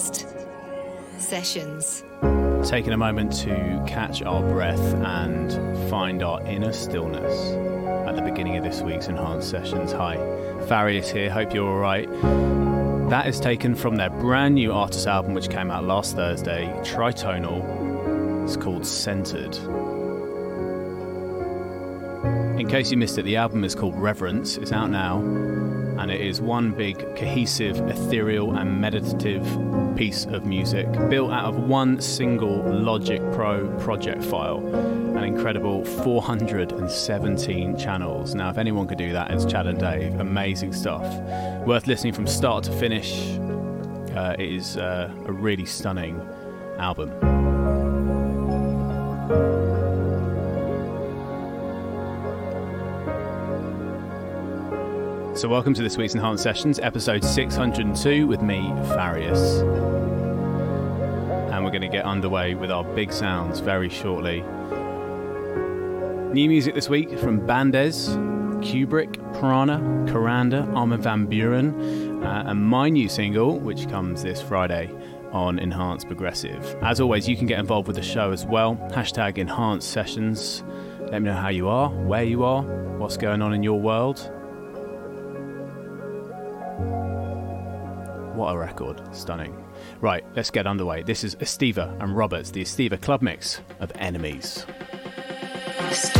Enhanced Sessions. Taking a moment to catch our breath and find our inner stillness at the beginning of this week's Enhanced Sessions. Hi, Farius here, hope you're alright. That is taken from their brand new artist album, which came out last Thursday, Tritonal. It's called Centered. In case you missed it, the album is called Reverence. It's out now and it is one big, cohesive, ethereal, and meditative piece of music built out of one single Logic Pro project file. An incredible 417 channels. Now, if anyone could do that, it's Chad and Dave. Amazing stuff. Worth listening from start to finish. Uh, it is uh, a really stunning album. So, welcome to this week's Enhanced Sessions, episode 602 with me, Farius. And we're going to get underway with our big sounds very shortly. New music this week from Bandez, Kubrick, Prana, Karanda, Armin van Buuren, uh, and my new single, which comes this Friday on Enhanced Progressive. As always, you can get involved with the show as well. Hashtag Enhanced Sessions. Let me know how you are, where you are, what's going on in your world. What a record. Stunning. Right, let's get underway. This is Estiva and Roberts, the Estiva Club Mix of Enemies. This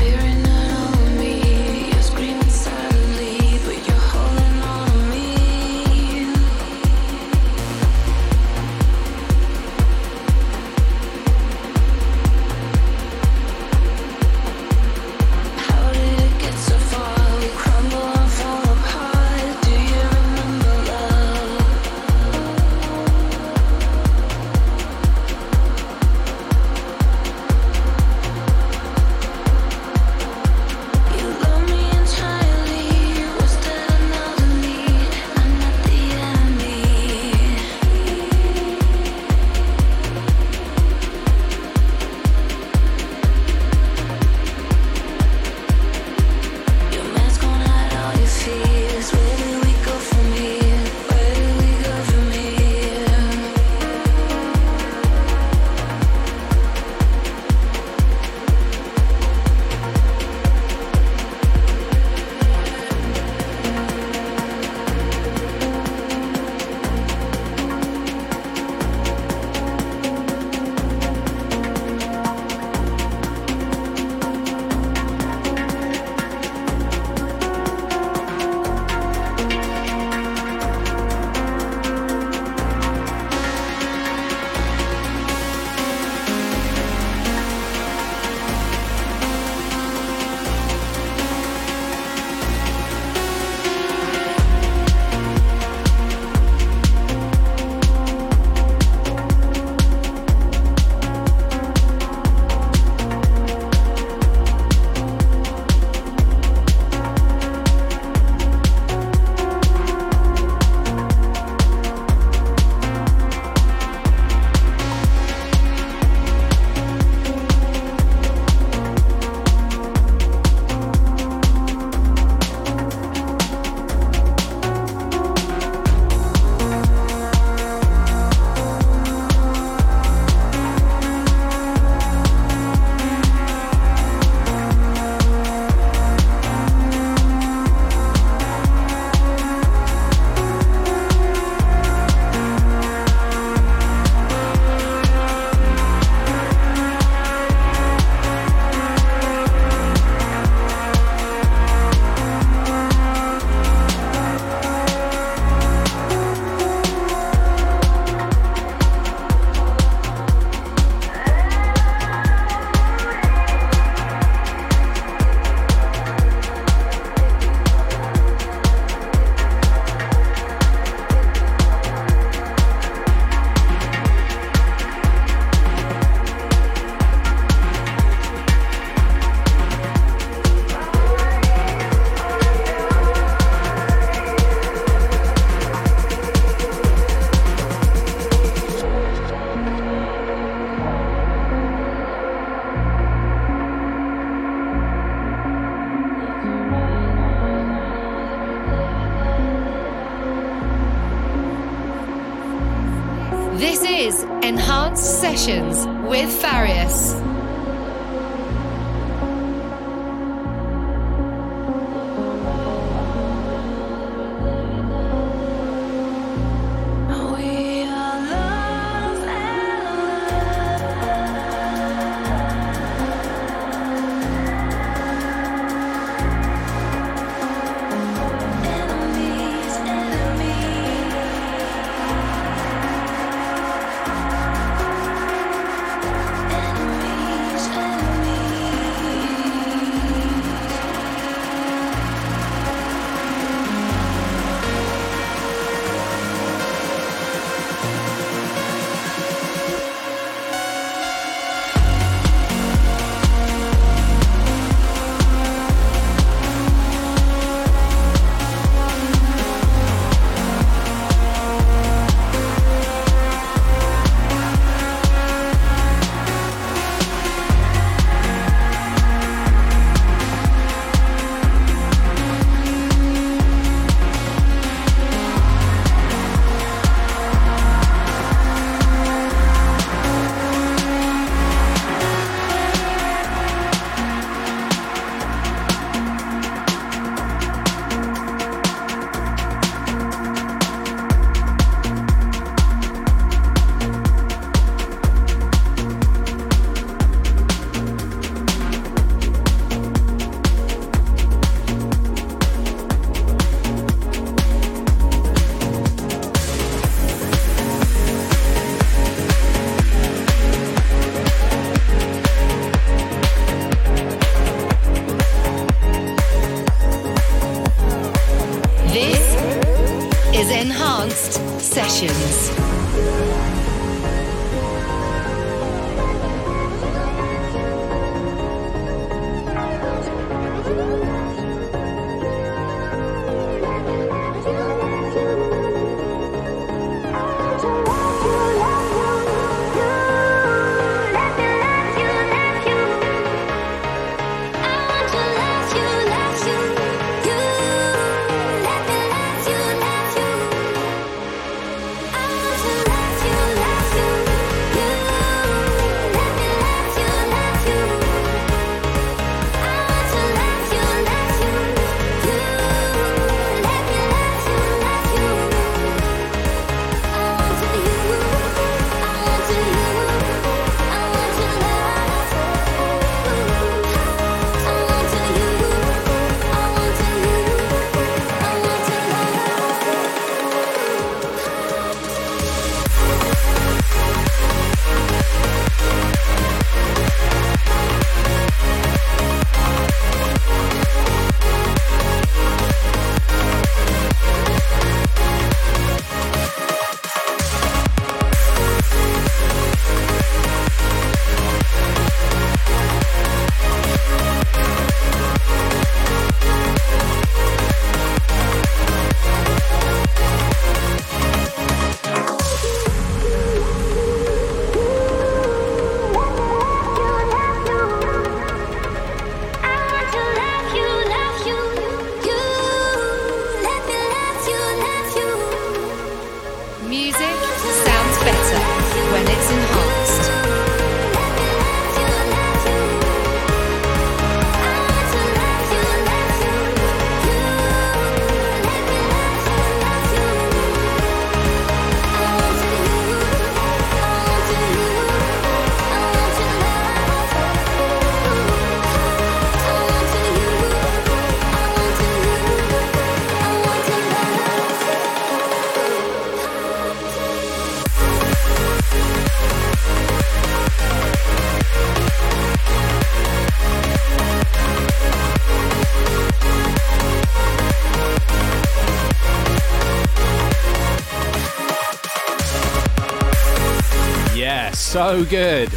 so good.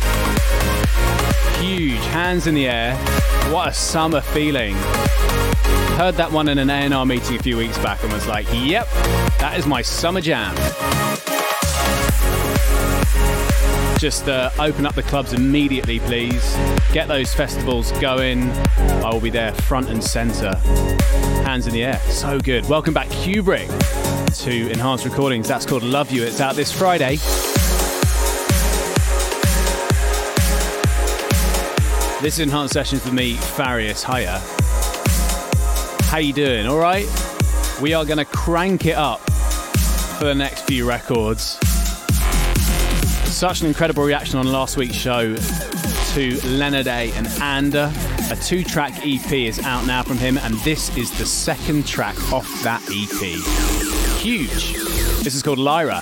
Huge, hands in the air. What a summer feeling. Heard that one in an A&R meeting a few weeks back and was like, yep, that is my summer jam. Just uh, open up the clubs immediately, please. Get those festivals going. I will be there front and centre. Hands in the air. So good. Welcome back, Kubrick, to Enhanced Recordings. That's called Love You. It's out this Friday. This is Enhanced Sessions with me, Farius. Hiya. How you doing? All right? We are going to crank it up for the next few records. Such an incredible reaction on last week's show to Leonard A and Ander. A two track EP is out now from him, and this is the second track off that EP. Huge. This is called Lyra.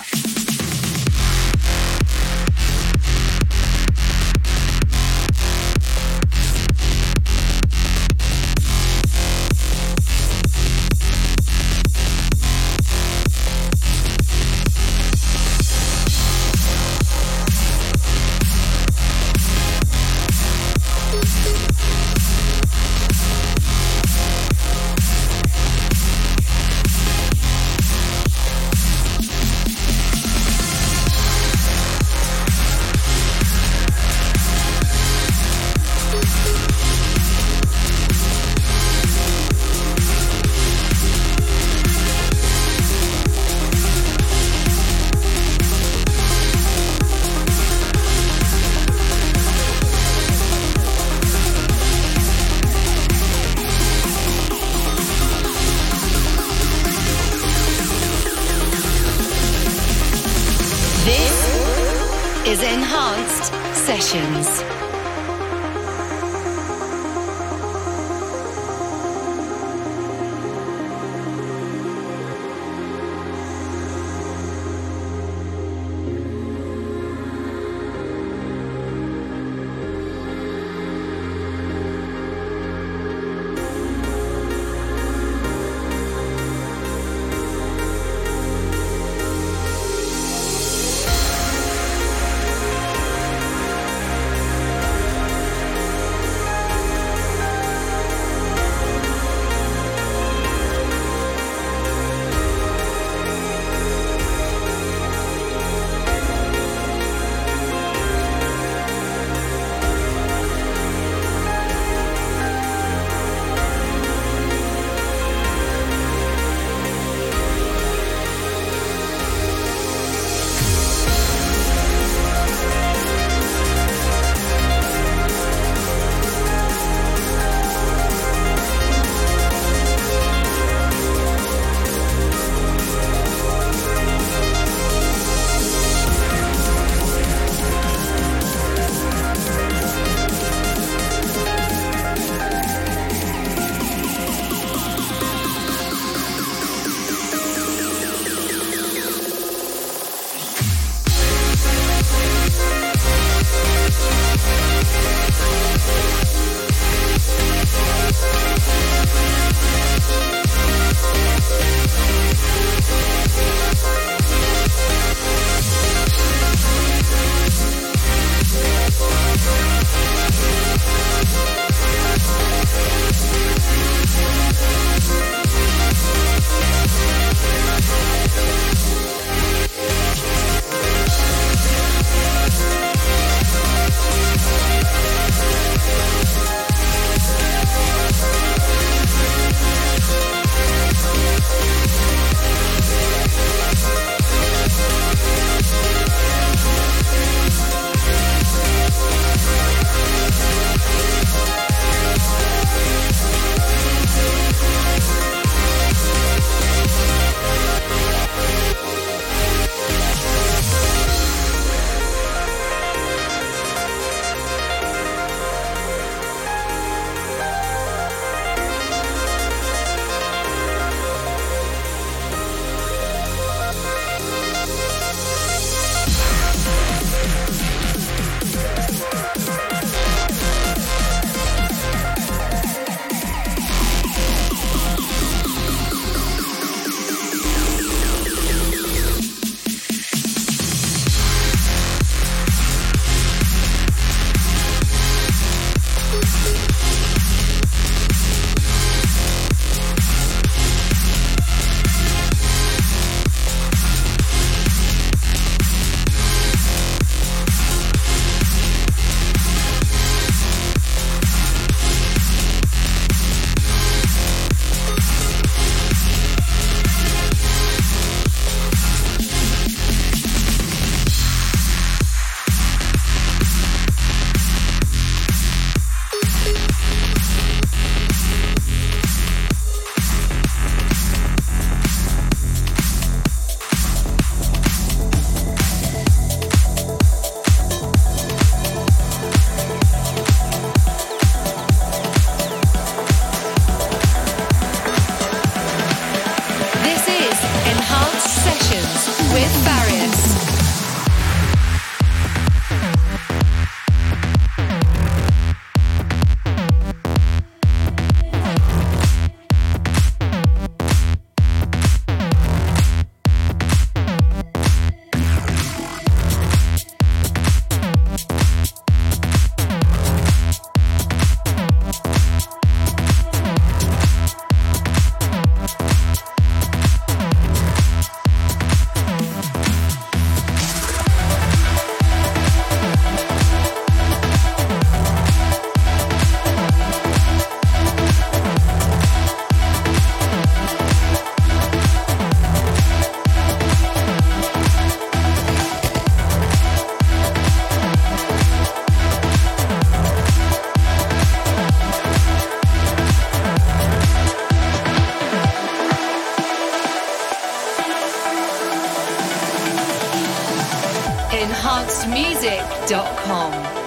enhancedmusic.com.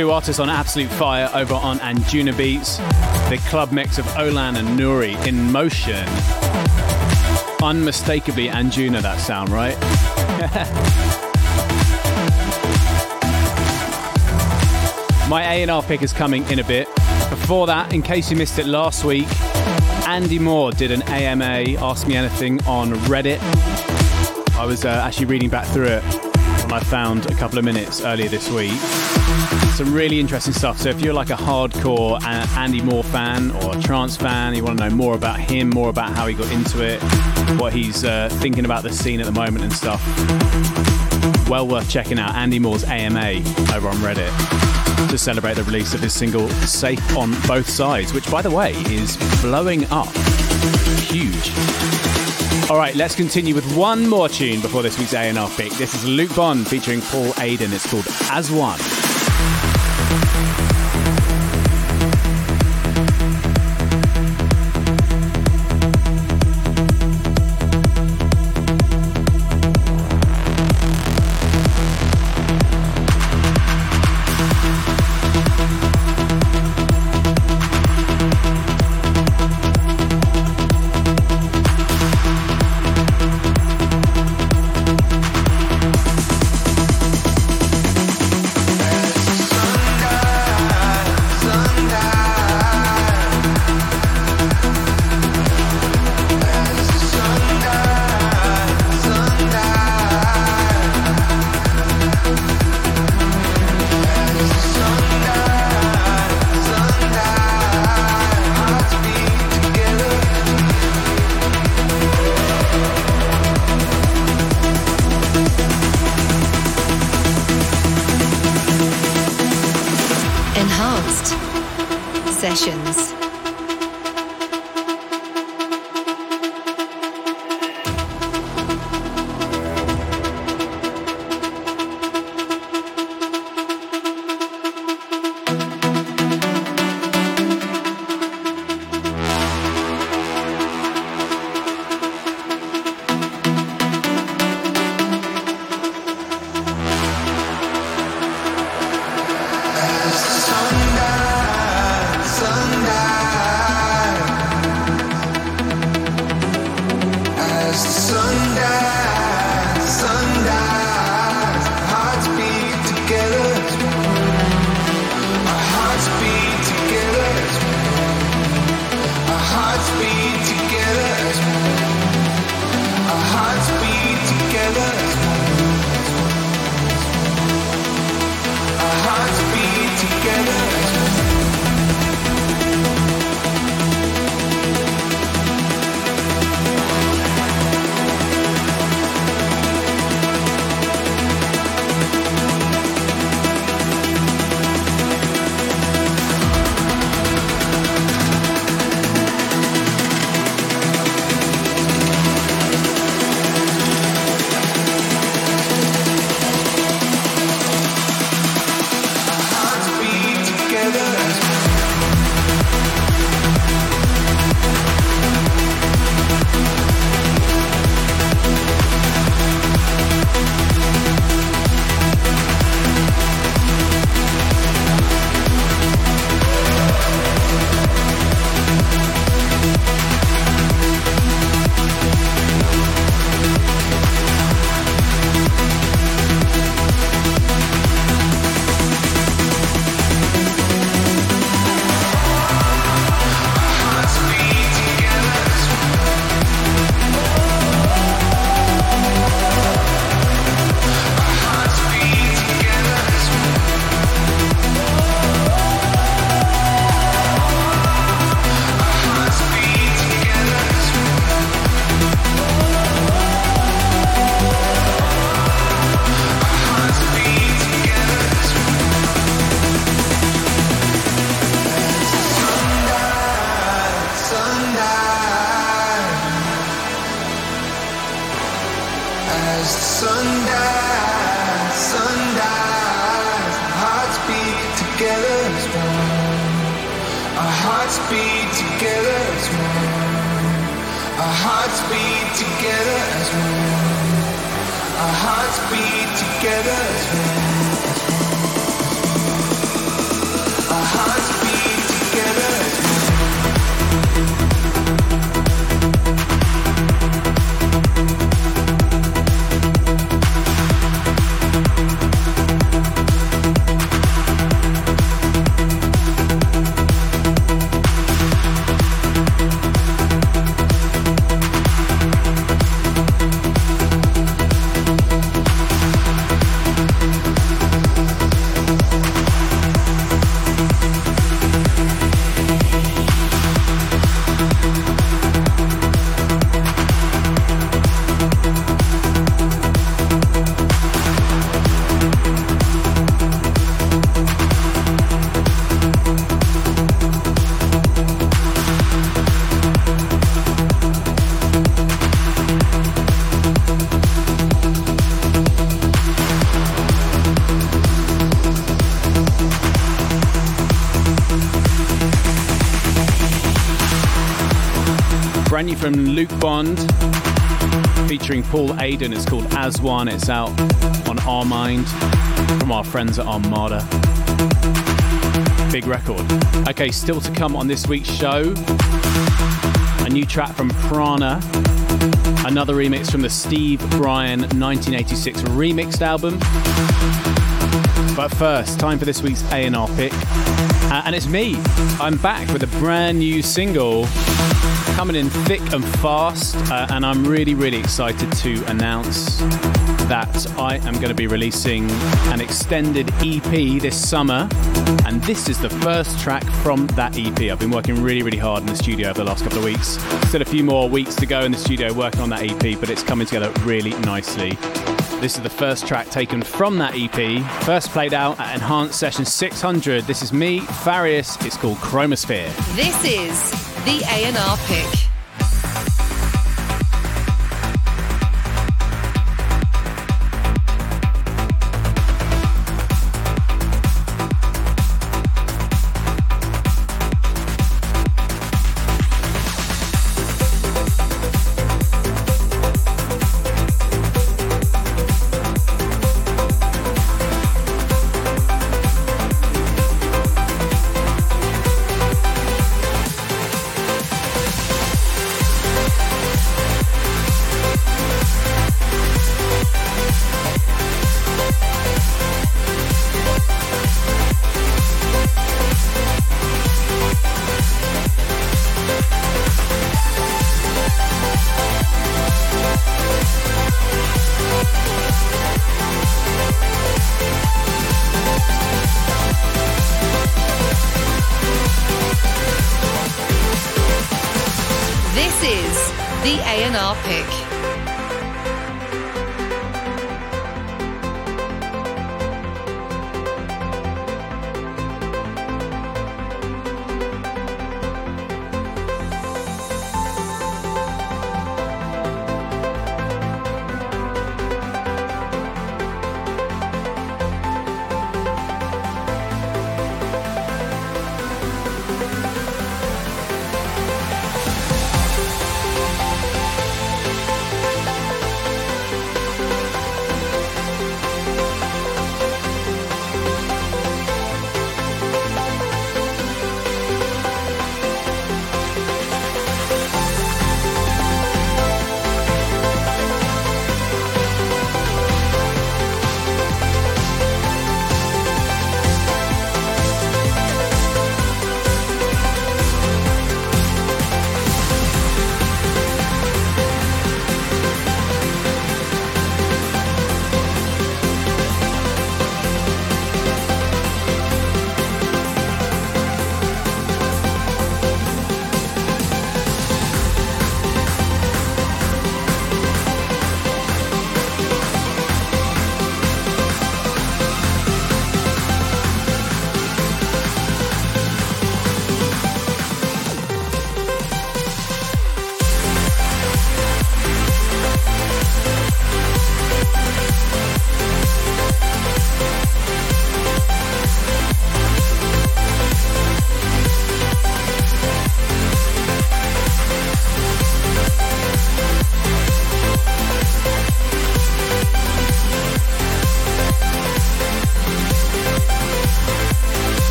two artists on absolute fire over on Anjunabeats. The club mix of Olan and Nuri in motion. Unmistakably Anjuna, that sound, right? My A&R pick is coming in a bit. Before that, in case you missed it last week, Andy Moor did an AMA Ask Me Anything on Reddit. I was uh, actually reading back through it I found a couple of minutes earlier this week. Some really interesting stuff. So if you're like a hardcore Andy Moor fan or a trance fan, you want to know more about him, more about how he got into it, what he's uh, thinking about the scene at the moment and stuff, well worth checking out Andy Moor's AMA over on Reddit to celebrate the release of his single Safe on Both Sides, which, by the way, is blowing up. Huge. All right, let's continue with one more tune before this week's A&R pick. This is Luke Bond featuring Paul Aiden. It's called As One. as the sun dies. get us. Featuring Paul Aiden. It's called As One. It's out on Armind from our friends at Armada. Big record. Okay, still to come on this week's show. A new track from Prana. Another remix from the Steve Brian 1986 remixed album. But first, time for this week's A&R pick. Uh, and it's me. I'm back with a brand new single coming in thick and fast. Uh, and I'm really, really excited to announce that I am going to be releasing an extended EP this summer. And this is the first track from that EP. I've been working really, really hard in the studio over the last couple of weeks. Still a few more weeks to go in the studio working on that EP, but it's coming together really nicely. This is the first track taken from that EP, first played out at Enhanced Session 600. This is me, Farius. It's called Chromosphere. This is the A&R pick.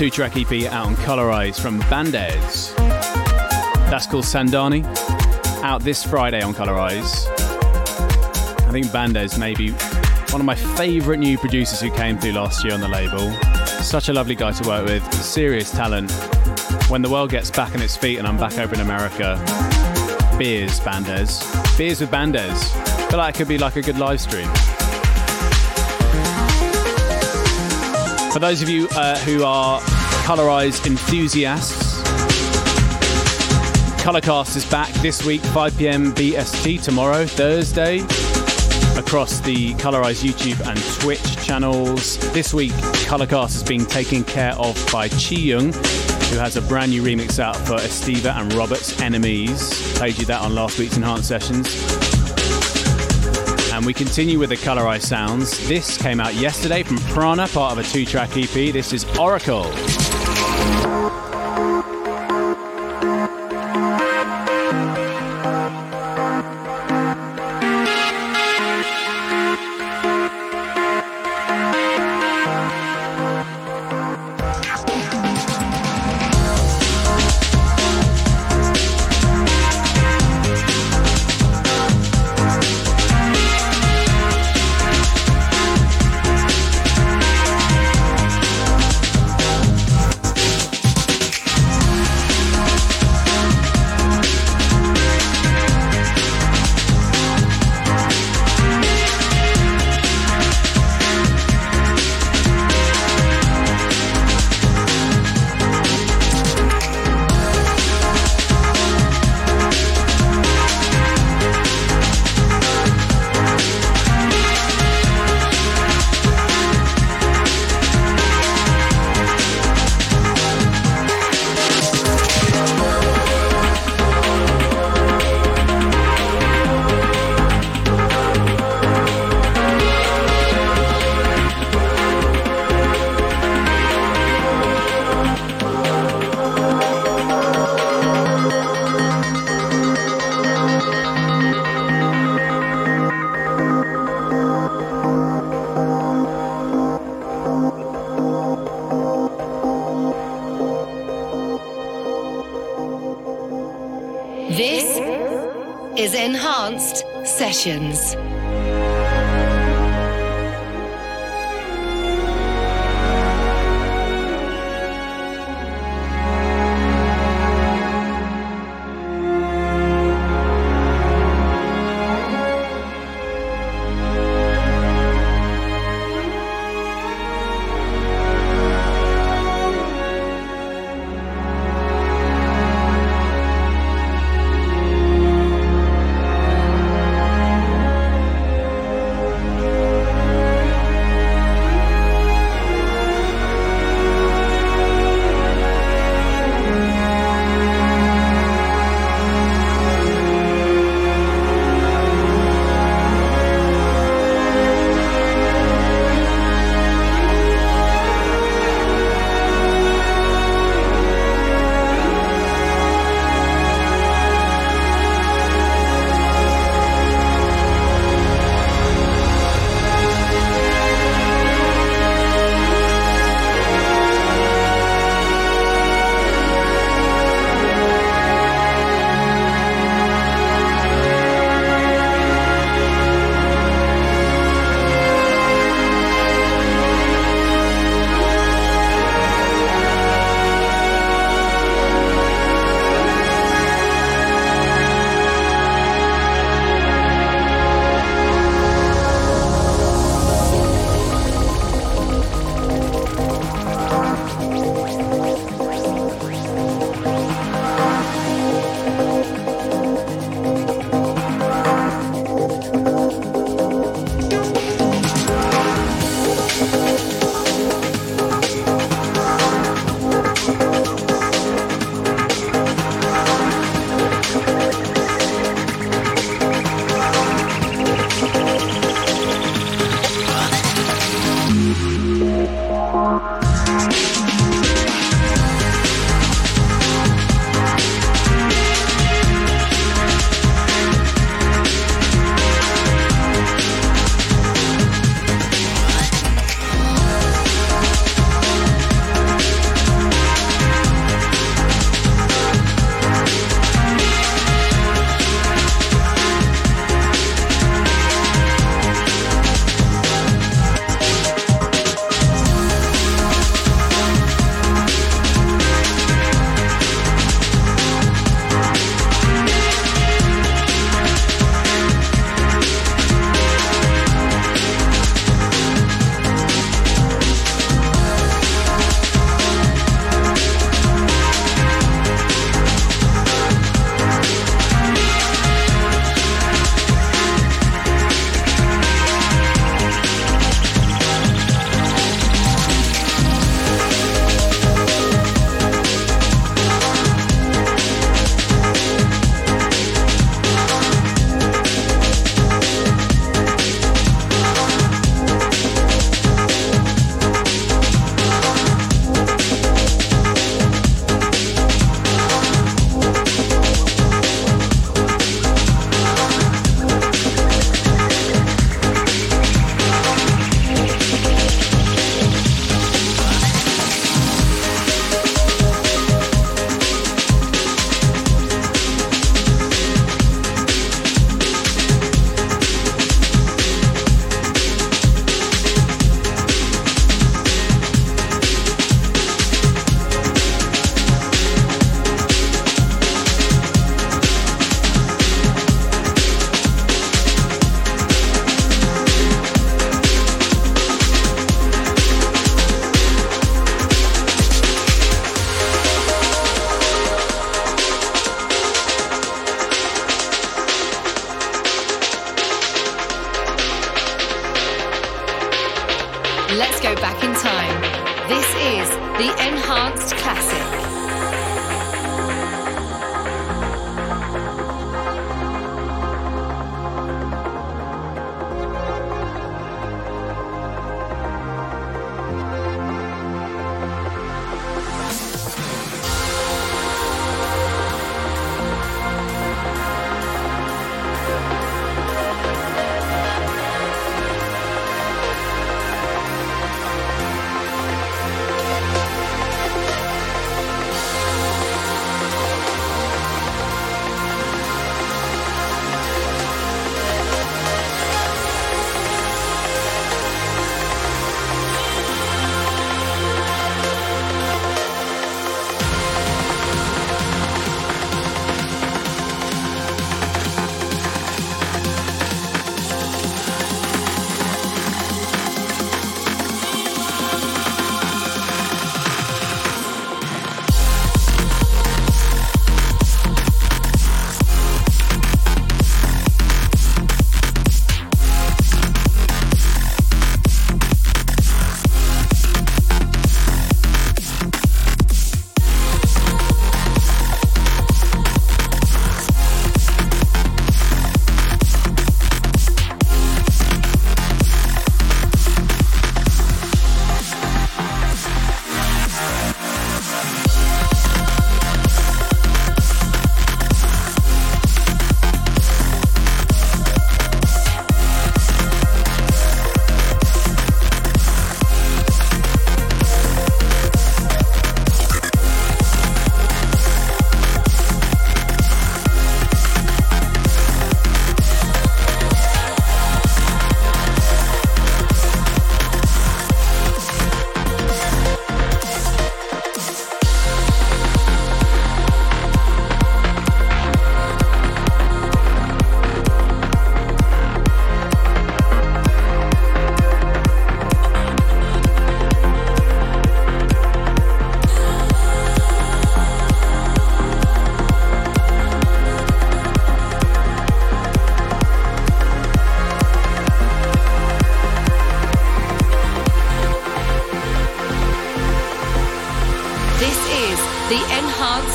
two track EP out on Colorize from Bandez. That's called Sandani, out this Friday on Colorize. I think Bandez may be one of my favourite new producers who came through last year on the label. Such a lovely guy to work with, serious talent. When the world gets back on its feet and I'm back over in America, beers, Bandez. Beers with Bandez. Feel like it could be like a good live stream. For those of you uh, who are Colorize enthusiasts, Colorcast is back this week, 5 pm BST, tomorrow, Thursday, across the Colorize YouTube and Twitch channels. This week, Colorcast is being taken care of by Chi Young, who has a brand new remix out for Estiva and Robert's Enemies. Played you that on last week's Enhanced Sessions. And we continue with the Colorize sounds. This came out yesterday from Prana, part of a two track EP. This is Oracle.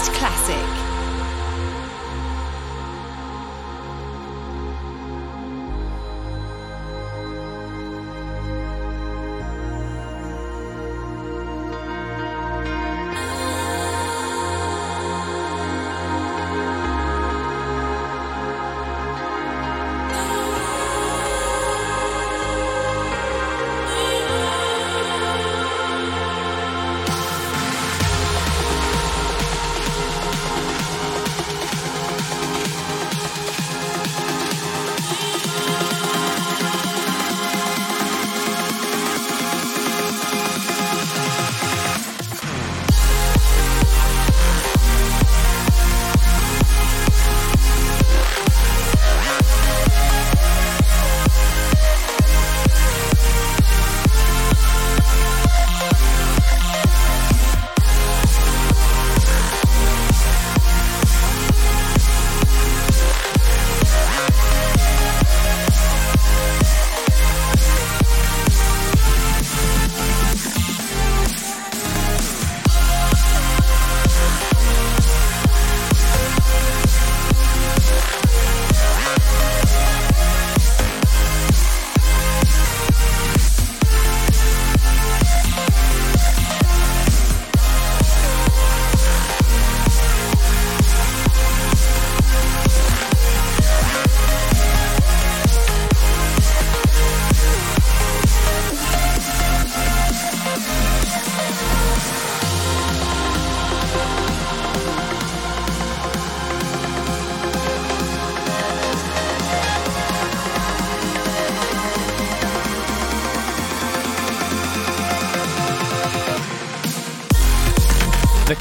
Classic.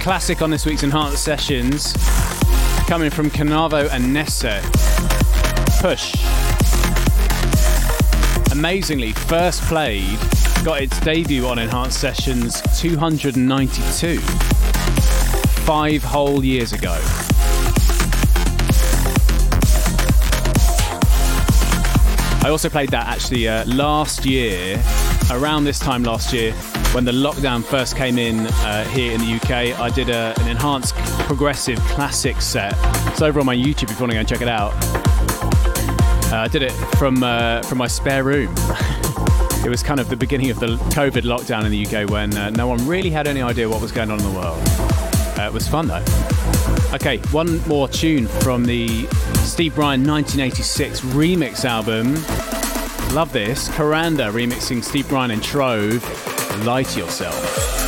Classic on this week's Enhanced Sessions, coming from Canavo and Nesse. Push. Amazingly, first played, got its debut on Enhanced Sessions 292, five whole years ago. I also played that actually uh, last year, around this time last year, when the lockdown first came in uh, here in the UK, I did a, an enhanced progressive classic set. It's over on my YouTube if you want to go and check it out. Uh, I did it from uh, from my spare room. it was kind of the beginning of the COVID lockdown in the UK when uh, no one really had any idea what was going on in the world. Uh, it was fun though. Okay, one more tune from the Steve Brian 1986 remix album. Love this. Karanda remixing Steve Brian and Trove lie to yourself.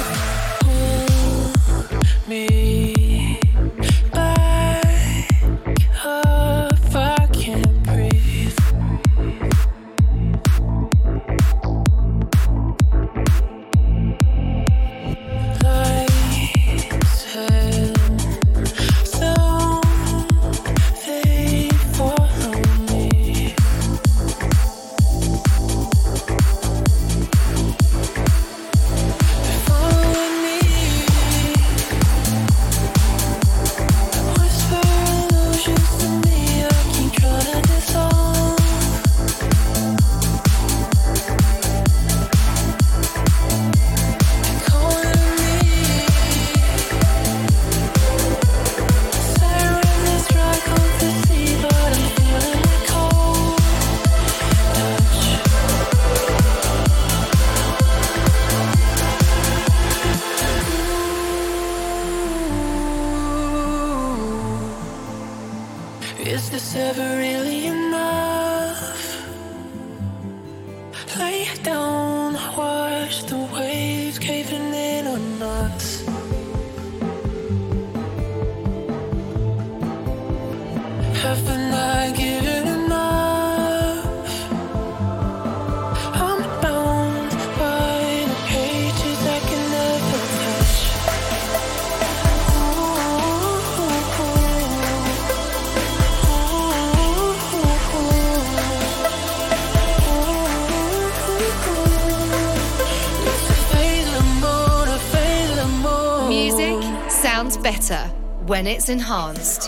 When it's enhanced.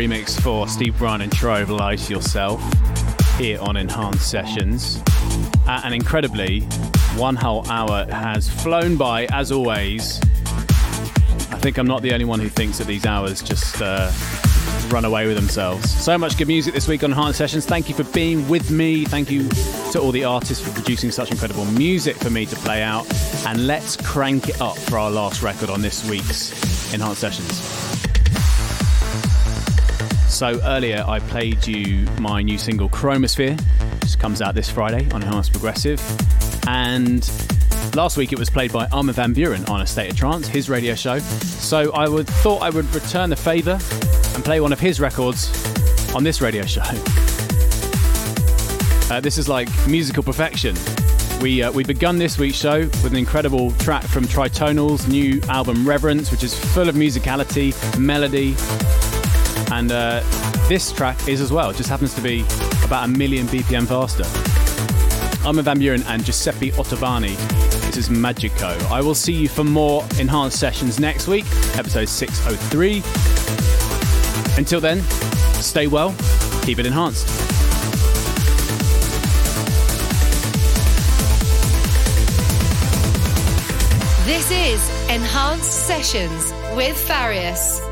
Remix for Steve Brian and Trove Lie Yourself here on Enhanced Sessions. Uh, and incredibly, one whole hour has flown by as always. I think I'm not the only one who thinks that these hours just uh, run away with themselves. So much good music this week on Enhanced Sessions. Thank you for being with me. Thank you to all the artists for producing such incredible music for me to play out. And let's crank it up for our last record on this week's Enhanced Sessions. So earlier I played you my new single Chromosphere, which comes out this Friday on Enhanced Progressive. And last week it was played by Armin van Buuren on A State of Trance, his radio show. So I would thought I would return the favour and play one of his records on this radio show. Uh, this is like musical perfection. We, uh, we begun this week's show with an incredible track from Tritonal's new album Reverence, which is full of musicality, melody, and uh, this track is as well. It just happens to be about a million BPM faster. Armin van Buuren and Giuseppe Ottaviani. This is Magico. I will see you for more enhanced sessions next week, episode 603. Until then, stay well, keep it enhanced. This is Enhanced Sessions with Farius.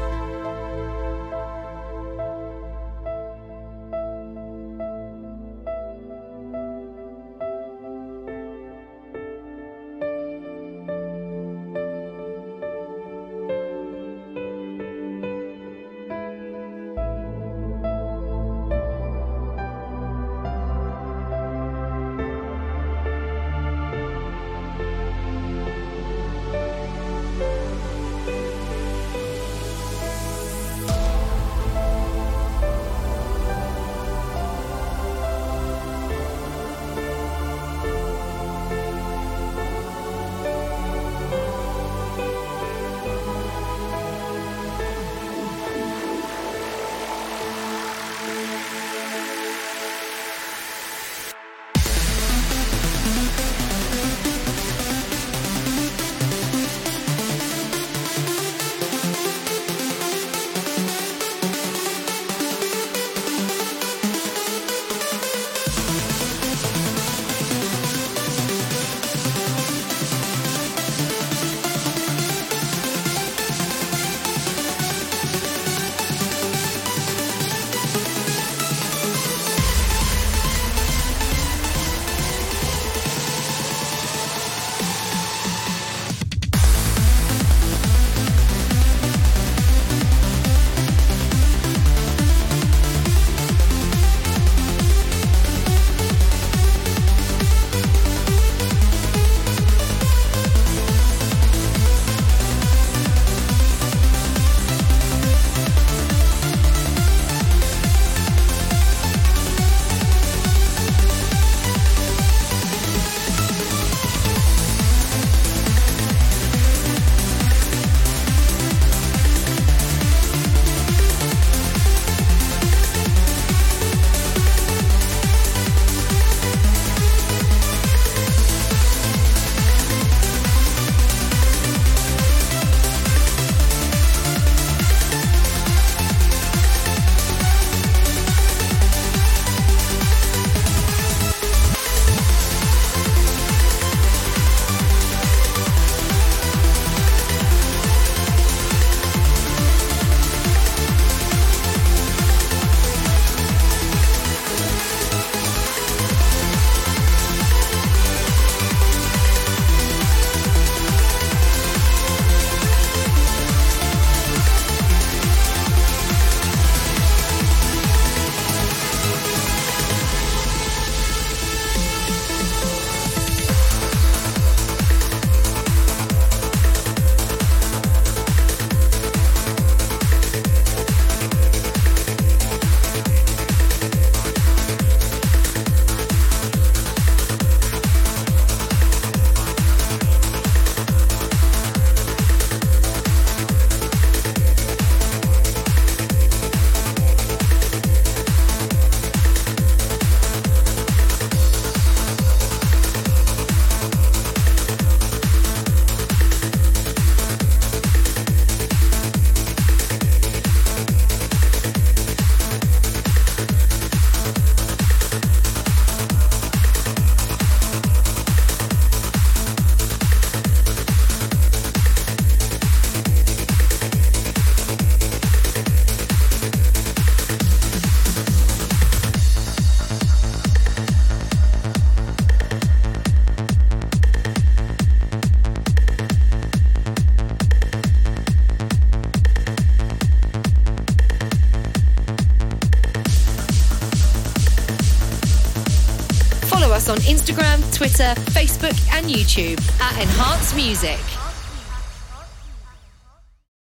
Instagram, Twitter, Facebook, and YouTube at Enhance Music.